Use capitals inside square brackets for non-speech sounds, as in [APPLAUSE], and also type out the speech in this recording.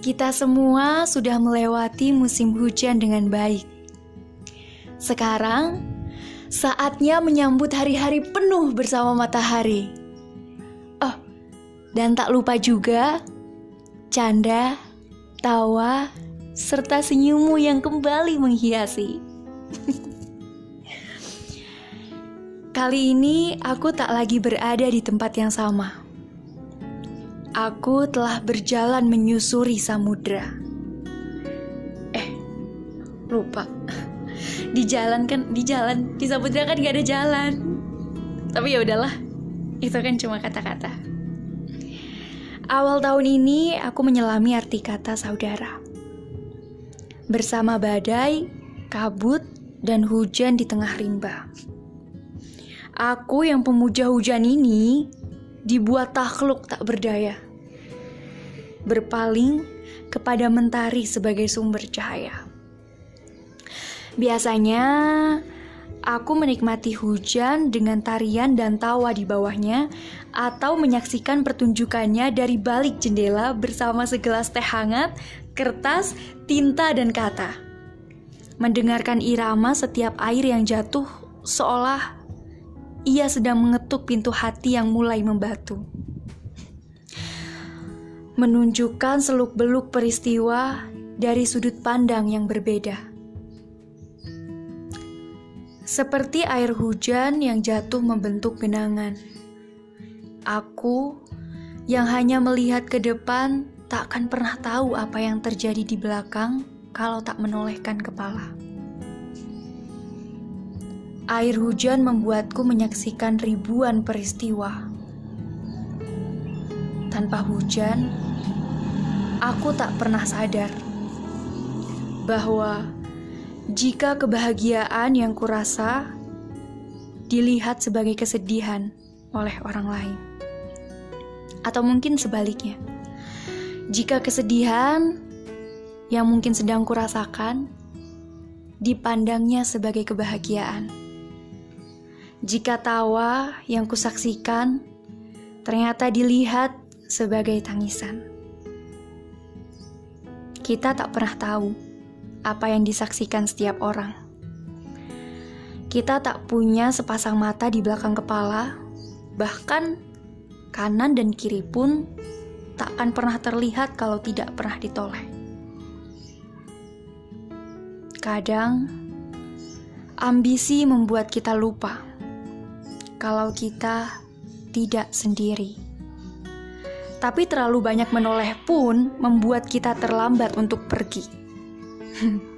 kita semua sudah melewati musim hujan dengan baik. Sekarang, saatnya menyambut hari-hari penuh bersama matahari. Oh, dan tak lupa juga canda, tawa, serta senyummu yang kembali menghiasi. [LAUGHS] Kali ini aku tak lagi berada di tempat yang sama. Aku telah berjalan menyusuri samudra. Eh, lupa. [LAUGHS] Di jalan kan, di jalan, di samudra kan gak ada jalan. Tapi ya udahlah, itu kan cuma kata-kata. Awal tahun ini aku menyelami arti kata saudara. Bersama badai, kabut, dan hujan di tengah rimba. Aku yang pemuja hujan ini dibuat takluk tak berdaya. Berpaling kepada mentari sebagai sumber cahaya. Biasanya aku menikmati hujan dengan tarian dan tawa di bawahnya atau menyaksikan pertunjukannya dari balik jendela bersama segelas teh hangat, kertas, tinta dan kata. Mendengarkan irama setiap air yang jatuh seolah ia sedang mengetuk pintu hati yang mulai membatu. Menunjukkan seluk-beluk peristiwa dari sudut pandang yang berbeda. Seperti air hujan yang jatuh membentuk genangan. Aku yang hanya melihat ke depan tak akan pernah tahu apa yang terjadi di belakang kalau tak menolehkan kepala. Air hujan membuatku menyaksikan ribuan peristiwa. Tanpa hujan, aku tak pernah sadar bahwa jika kebahagiaan yang kurasa dilihat sebagai kesedihan oleh orang lain, atau mungkin sebaliknya, jika kesedihan yang mungkin sedang kurasakan dipandangnya sebagai kebahagiaan. Jika tawa yang kusaksikan ternyata dilihat sebagai tangisan. Kita tak pernah tahu apa yang disaksikan setiap orang. Kita tak punya sepasang mata di belakang kepala, bahkan kanan dan kiri pun tak akan pernah terlihat kalau tidak pernah ditoleh. Kadang, ambisi membuat kita lupa kalau kita tidak sendiri. Tapi terlalu banyak menoleh pun membuat kita terlambat untuk pergi. [LAUGHS]